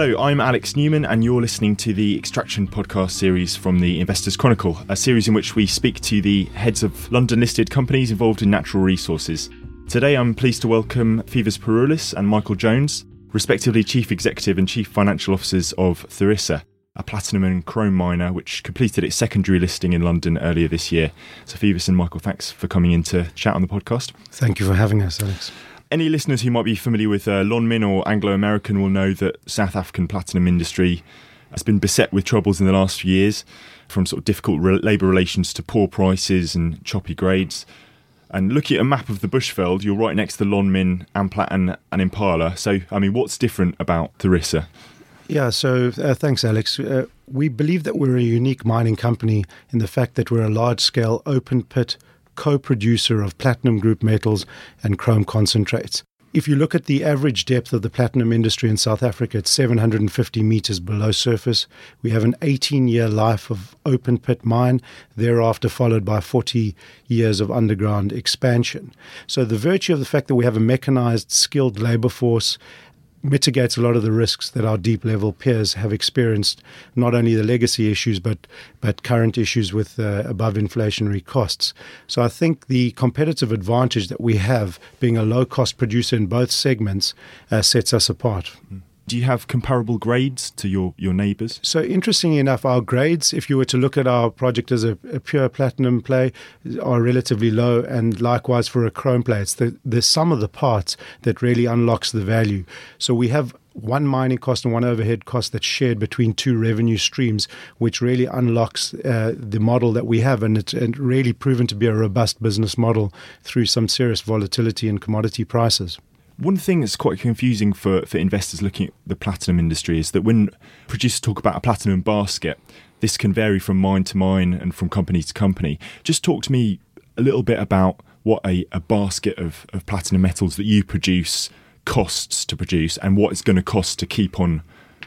Hello, I'm Alex Newman, and you're listening to the Extraction podcast series from the Investors Chronicle, a series in which we speak to the heads of London listed companies involved in natural resources. Today, I'm pleased to welcome Phoevos Pouroulis and Michael Jones, respectively Chief Executive and Chief Financial Officers of Tharisa, a platinum and chrome miner which completed its secondary listing in London earlier this year. So, Phoevos and Michael, thanks for coming in to chat on the podcast. Thank you for having us, Alex. Any listeners who might be familiar with uh, Lonmin or Anglo American will know that South African platinum industry has been beset with troubles in the last few years, from sort of difficult re- labour relations to poor prices and choppy grades. And looking at a map of the Bushveld, you're right next to Lonmin, Amplats, and, and Impala. So, I mean, what's different about Tharisa? Yeah, so uh, thanks, Alex. Uh, we believe that we're a unique mining company in the fact that we're a large scale open pit co producer of platinum group metals and chrome concentrates. If you look at the average depth of the platinum industry in South Africa, it's 750 meters below surface. We have an 18 year life of open pit mine, thereafter followed by 40 years of underground expansion. So, the virtue of the fact that we have a mechanized, skilled labor force mitigates a lot of the risks that our deep level peers have experienced, not only the legacy issues, but, but current issues with uh, above inflationary costs. So I think the competitive advantage that we have, being a low cost producer in both segments, uh, sets us apart. Mm do you have comparable grades to your, your neighbours? So, interestingly enough, our grades, if you were to look at our project as a, a, pure platinum play, are relatively low, and likewise for a chrome play. It's the, the sum of the parts that really unlocks the value. So, we have one mining cost and one overhead cost that's shared between two revenue streams, which really unlocks uh, the model that we have. And it's and really proven to be a robust business model through some serious volatility in commodity prices. One thing that's quite confusing for, for investors looking at the platinum industry is that when producers talk about a platinum basket, this can vary from mine to mine and from company to company. Just talk to me a little bit about what a, a basket of, of platinum metals that you produce costs to produce and what it's going to cost to keep on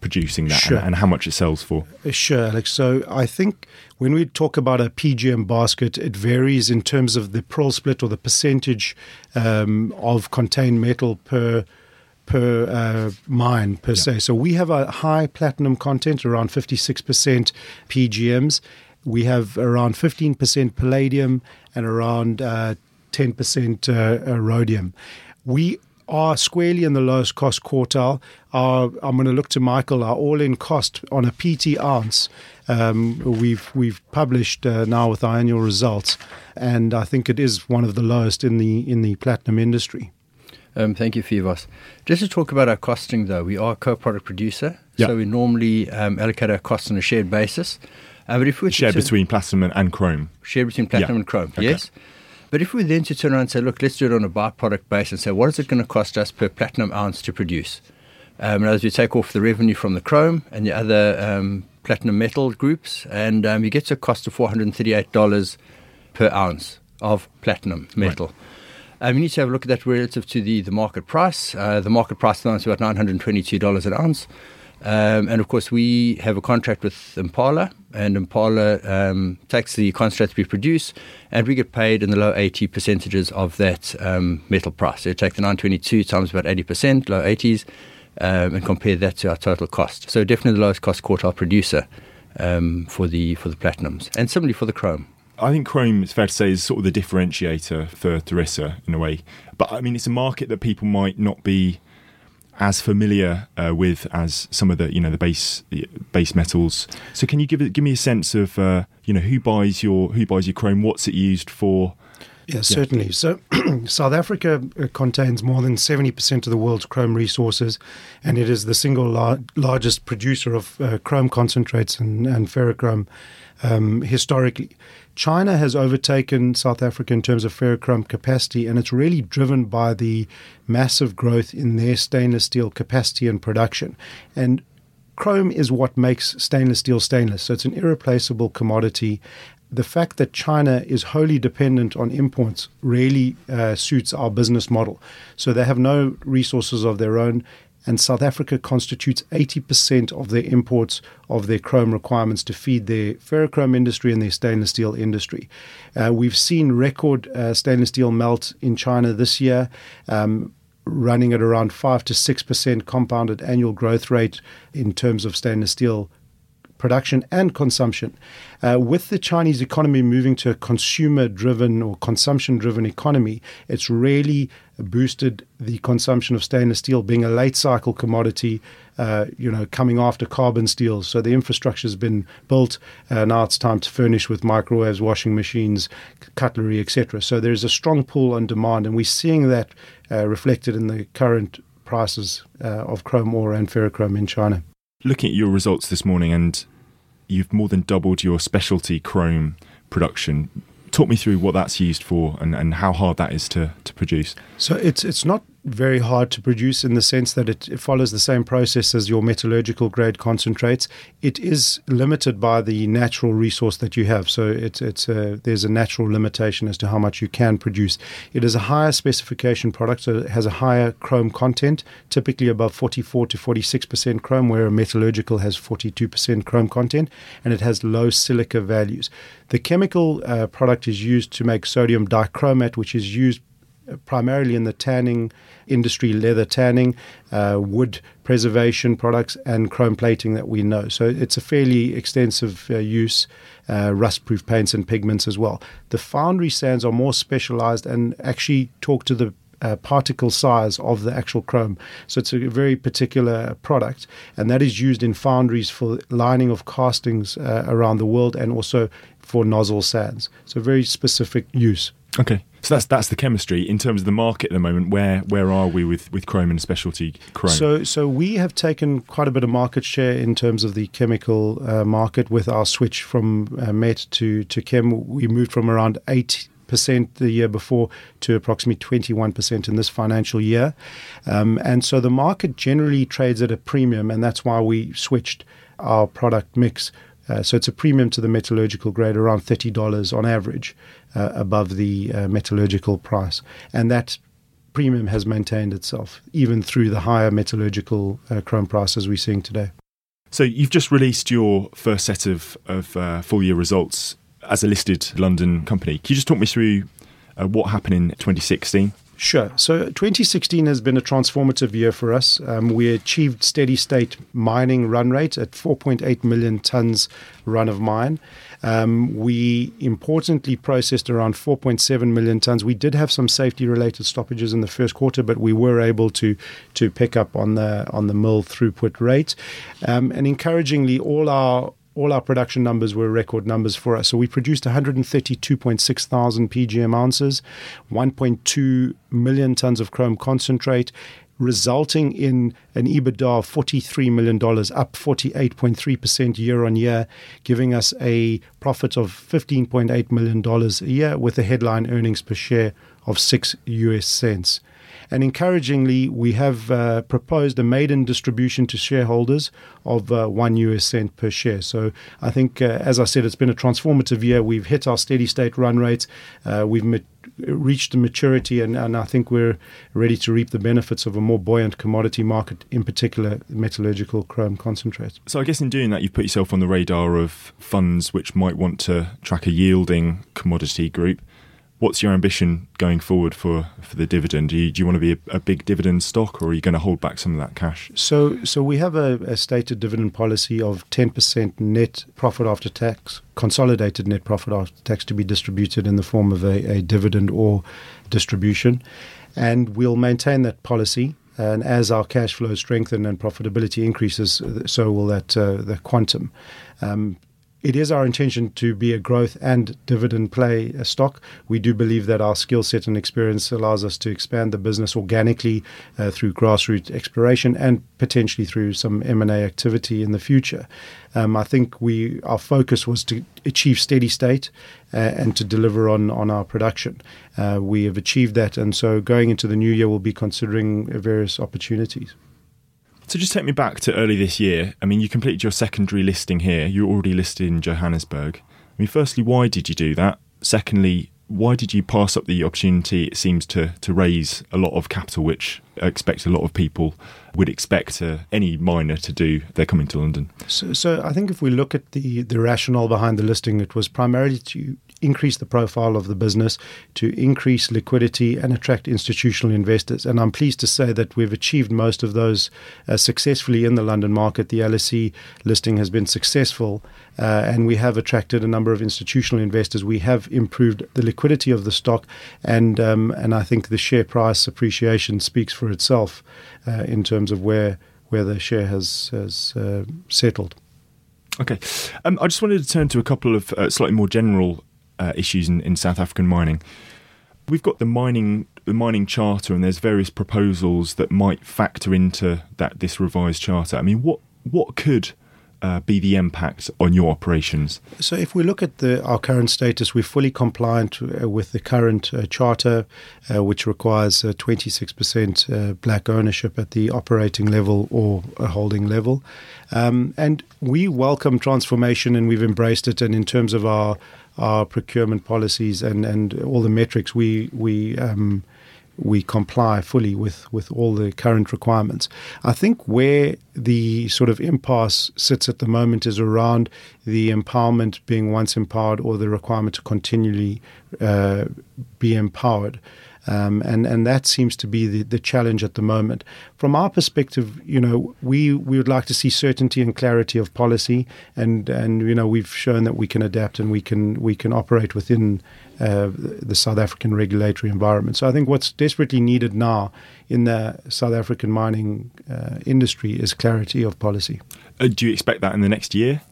producing that sure. and, and, how much it sells for? Uh, sure, Alex. So I think when we talk about a PGM basket, it varies in terms of the prill split or the percentage um, of contained metal per per uh, mine per yeah. se. So we have a high platinum content, around 56% PGMs. We have around 15% palladium and around uh, 10% uh, rhodium. We are squarely in the lowest cost quartile. Our, I'm going to look to Michael. Our all-in cost on a PT ounce, um, we've we've published uh, now with our annual results, and I think it is one of the lowest in the in the platinum industry. Um, thank you, Phoevos. Just to talk about our costing, though, we are a co-product producer, yep. so we normally um, allocate our costs on a shared basis. Uh, but if we shared between platinum and, and chrome, shared between platinum yeah. and chrome, okay. yes. But if we then to turn around and say, look, let's do it on a byproduct basis and say, what is it going to cost us per platinum ounce to produce? Um, and as we take off the revenue from the chrome and the other um, platinum metal groups, and um, you get to a cost of $438 per ounce of platinum metal. Right. Um, you need to have a look at that relative to the, the market price. Uh, the market price now is about $922 an ounce. Um, and of course, we have a contract with Impala, and Impala um, takes the concentrates we produce, and we get paid in the low 80 percentages of that um, metal price. So you take the 922 times about 80%, low 80s, um, and compare that to our total cost. So definitely the lowest cost quartile producer um, for the for the platinums, and similarly for the chrome. I think chrome, it's fair to say, is sort of the differentiator for Tharisa in a way. But I mean, it's a market that people might not be as familiar uh, with as some of the you know the base base metals. So can you give give me a sense of uh, you know who buys your who buys your chrome? What's it used for? Yeah, certainly. So, South Africa uh, contains more than 70% of the world's chrome resources, and it is the single lar- largest producer of uh, chrome concentrates and, and ferrochrome um, historically. China has overtaken South Africa in terms of ferrochrome capacity, and it's really driven by the massive growth in their stainless steel capacity and production. And chrome is what makes stainless steel stainless, so it's an irreplaceable commodity. The fact that China is wholly dependent on imports really uh, suits our business model. So they have no resources of their own and South Africa constitutes 80% of their imports of their chrome requirements to feed their ferrochrome industry and their stainless steel industry. Uh, we've seen record uh, stainless steel melt in China this year. Um, running at around 5 to 6% compounded annual growth rate in terms of stainless steel production and consumption. Uh, with the Chinese economy moving to a consumer driven or consumption driven economy, it's really boosted the consumption of stainless steel, being a late cycle commodity, uh, you know, coming after carbon steel. So the infrastructure has been built. Uh, now it's time to furnish with microwaves, washing machines, cutlery, etc. So there's a strong pull on demand, and we're seeing that uh, reflected in the current prices uh, of chrome ore and ferrochrome in China looking at your results this morning, and you've more than doubled your specialty chrome production. Talk me through what that's used for and, and how hard that is to, to produce. So it's it's not very hard to produce in the sense that it, it, follows the same process as your metallurgical grade concentrates. It is limited by the natural resource that you have. So it's it's a, there's a natural limitation as to how much you can produce. It is a higher specification product, so it has a higher chrome content, typically above 44 to 46 percent chrome, where a metallurgical has 42 percent chrome content, and it has low silica values. The chemical uh, product is used to make sodium dichromate, which is used primarily in the tanning industry, leather tanning, uh, wood preservation products, and chrome plating that we know. So it's a fairly extensive uh, use, uh, rust proof paints and pigments as well. The foundry sands are more specialized and actually talk to the uh, particle size of the actual chrome. So it's a very particular product, and that is used in foundries for lining of castings uh, around the world and also for nozzle sands. So very specific use. Okay. So that's that's the chemistry in terms of the market at the moment. Where where are we with, with chrome and specialty chrome? So so we have taken quite a bit of market share in terms of the chemical uh, market with our switch from uh, MET to to chem. We moved from around eight percent the year before to approximately 21% in this financial year. Um, and so the market generally trades at a premium, and that's why we switched our product mix. Uh, so it's a premium to the metallurgical grade, around $30 on average uh, above the uh, metallurgical price. And that premium has maintained itself even through the higher metallurgical uh, chrome prices we're seeing today. So you've just released your first set of, of uh, full year results as a listed London company. Can you just talk me through what happened in 2016? Sure. So 2016 has been a transformative year for us. Um, we achieved steady state mining run rate at 4.8 million tons run of mine. Um, we importantly processed around 4.7 million tons. We did have some safety related stoppages in the first quarter, but we were able to to pick up on the on the mill throughput rate. Um, and encouragingly, all our all our production numbers were record numbers for us. So we produced 132.6 thousand PGM ounces, 1.2 million tons of chrome concentrate, resulting in an EBITDA of $43 million, up 48.3% year on year, giving us a profit of $15.8 million a year with a headline earnings per share of 6 US cents. And encouragingly, we have uh, proposed a maiden distribution to shareholders of uh, one US cent per share. So I think, uh, as I said, it's been a transformative year. We've hit our steady state run rates. Uh, we've met, reached a maturity, and, and I think we're ready to reap the benefits of a more buoyant commodity market, in particular metallurgical chrome concentrates. So I guess in doing that, you've put yourself on the radar of funds which might want to track a yielding commodity group what's your ambition going forward for, for the dividend? Do you, do you want to be a, a, big dividend stock, or are you going to hold back some of that cash? So, so we have a, a stated dividend policy of ten percent net profit after tax, consolidated net profit after tax, to be distributed in the form of a, a dividend or distribution, and we'll maintain that policy. And as our cash flow strengthen and profitability increases, so will that uh, the quantum. Um, it is our intention to be a growth and dividend play stock. We do believe that our skill set and experience allows us to expand the business organically uh, through grassroots exploration and potentially through some M&A activity in the future. Um, I think we our focus was to achieve steady state uh, and to deliver on on our production. Uh, we have achieved that, and so going into the new year, we'll be considering various opportunities. So just take me back to early this year. I mean, you completed your secondary listing here. You're already listed in Johannesburg. I mean, firstly, why did you do that? Secondly, why did you pass up the opportunity? It seems to to raise a lot of capital, which I expect a lot of people would expect uh, any miner to do. They're coming to London. So, so I think if we look at the the rationale behind the listing, it was primarily to increase the profile of the business, to increase liquidity and attract institutional investors. And I'm pleased to say that we've achieved most of those uh, successfully in the London market. The LSE listing has been successful, uh, and we have attracted a number of institutional investors. We have improved the liquidity of the stock, and um, and I think the share price appreciation speaks for itself uh, in terms of where where the share has has uh, settled. Okay, um, I just wanted to turn to a couple of uh, slightly more general uh, issues in, in South African mining. We've got the mining the mining charter, and there's various proposals that might factor into that this revised charter. I mean, what what could uh, be the impact on your operations? So, if we look at the, our current status, we're fully compliant uh, with the current uh, charter, uh, which requires 26% uh, black ownership at the operating level or holding level. Um, and we welcome transformation and we've embraced it. And in terms of our our procurement policies and, and all the metrics, we we um, we comply fully with, with all the current requirements. I think where the sort of impasse sits at the moment is around the empowerment being once empowered or the requirement to continually uh, be empowered. Um, and and that seems to be the, the challenge at the moment. From our perspective, you know, we, we would like to see certainty and clarity of policy, and, and you know we've shown that we can adapt and we can we can operate within uh, the South African regulatory environment. So I think what's desperately needed now in the South African mining uh, industry is clarity of policy. Uh, do you expect that in the next year?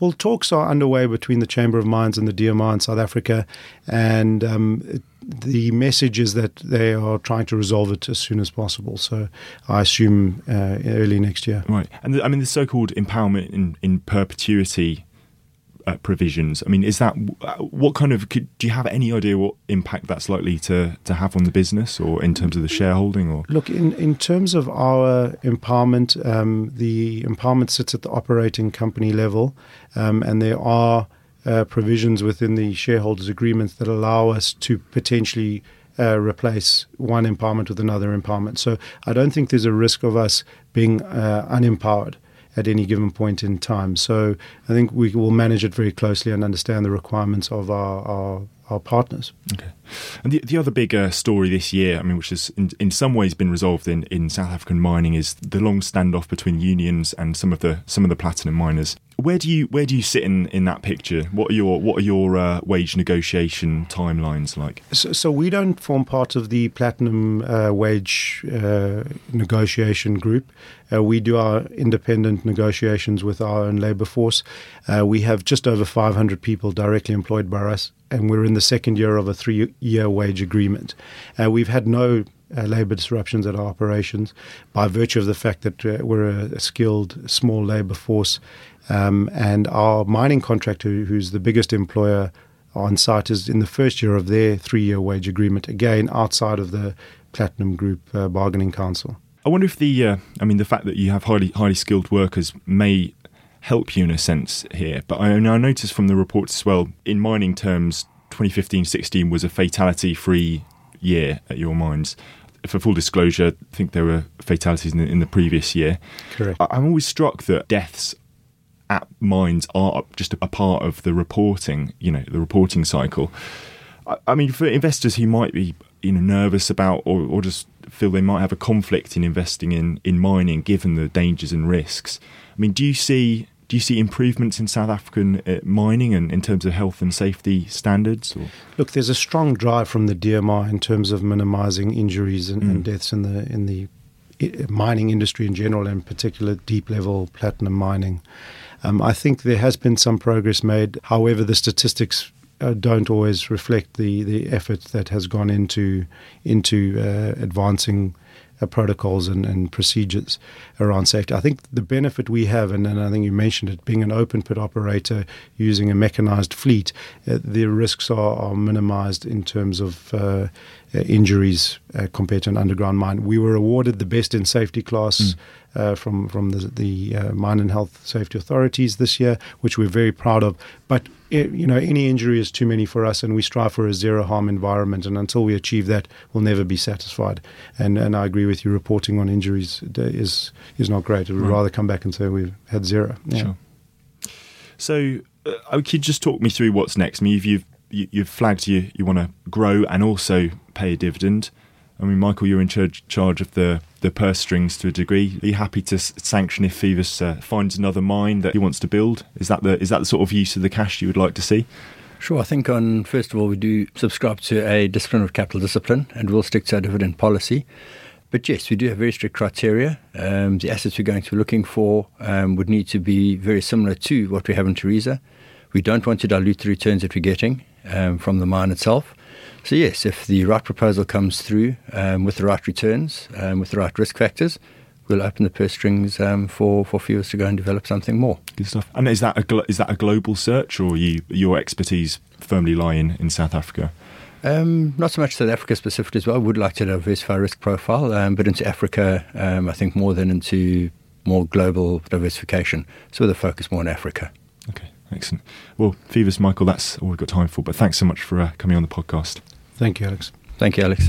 Well, talks are underway between the Chamber of Mines and the DMR in South Africa, and um, the message is that they are trying to resolve it as soon as possible. So I assume uh, early next year. Right, and the, I mean the so-called empowerment in, in perpetuity uh, provisions. I mean, is that what kind of? Could, do you have any idea what impact that's likely to to have on the business, or in terms of the shareholding? Or look, in in terms of our empowerment, um, the empowerment sits at the operating company level, um, and there are uh, provisions within the shareholders' agreements that allow us to potentially. Uh, replace one empowerment with another empowerment. So I don't think there's a risk of us being uh, unempowered at any given point in time. So I think we will manage it very closely and understand the requirements of our, our our partners. Okay. And the, the other big uh, story this year, I mean, which has in, in some ways been resolved in, in South African mining, is the long standoff between unions and some of the some of the platinum miners. Where do you where do you sit in, in that picture? What are your what are your uh, wage negotiation timelines like? So, so, we don't form part of the platinum uh, wage uh, negotiation group. Uh, we do our independent negotiations with our own labour force. Uh, we have just over 500 people directly employed by us, and we're in the second year of a three-year wage agreement. Uh, we've had no uh, labour disruptions at our operations by virtue of the fact that uh, we're a, a, skilled small labour force um, and our mining contractor, who's the biggest employer on site, is in the first year of their three year wage agreement, again, outside of the Platinum Group uh, Bargaining Council. I wonder if the, uh, I mean, the fact that you have highly, highly skilled workers may help you in a sense here. But I, I noticed from the reports as well, in mining terms, 2015 16 was a fatality free year at your mines. For full disclosure, I think there were fatalities in the, in the previous year. Correct. I, I'm always struck that deaths at mines are just a part of the reporting, you know, the reporting cycle. I, I mean, for investors who might be, you know, nervous about or, or just feel they might have a conflict in investing in, in mining given the dangers and risks. I mean, do you see do you see improvements in South African uh, mining and in terms of health and safety standards? Or? Look, there's a strong drive from the DMR in terms of minimising injuries and, mm. and, deaths in the in the mining industry in general, and in particular deep level platinum mining. Um, I think there has been some progress made. However, the statistics uh, don't always reflect the, the effort that has gone into into uh, advancing uh, protocols and, and, procedures around safety. I think the benefit we have, and, and, I think you mentioned it, being an open pit operator using a mechanized fleet, uh, the risks are, are minimized in terms of uh, uh, injuries compared to an underground mine. We were awarded the best in safety class. Uh, from from the, the uh, mine and health safety authorities this year, which we're very proud of. But it, eh, you know, any injury is too many for us, and we strive for a zero harm environment. And until we achieve that, we'll never be satisfied. And and I agree with you. Reporting on injuries is is not great. We'd right. rather come back and say we've had zero. Yeah. Sure. So, uh, could you just talk me through what's next? I mean, you've you, you've flagged you you want to grow and also pay a dividend. I mean, Michael, you're in charge, charge of the, the purse strings to a degree. Are you happy to sanction if Phoevos uh, finds another mine that he wants to build? Is that the is that the sort of use of the cash you would like to see? Sure. I think on first of all we do subscribe to a discipline of capital discipline, and we'll stick to our dividend policy. But yes, we do have very strict criteria. Um, the assets we're going to be looking for um, would need to be very similar to what we have in Tharisa. We don't want to dilute the returns that we're getting um, from the mine itself. So yes, if the right proposal comes through um, with the right returns, um, with the right risk factors, we'll open the purse strings um, for for Phoevos to go and develop something more. Good stuff. And is that a glo- is that a global search, or you your expertise firmly lie in, in South Africa? Um, not so much South Africa specifically as well. I would like to diversify risk profile, um, but into Africa, um, I think more than into more global diversification. So with a focus more on Africa. Okay, excellent. Well, Phoevos, Michael, that's all we've got time for. But thanks so much for uh, coming on the podcast. Thank you, Alex. Thank you, Alex.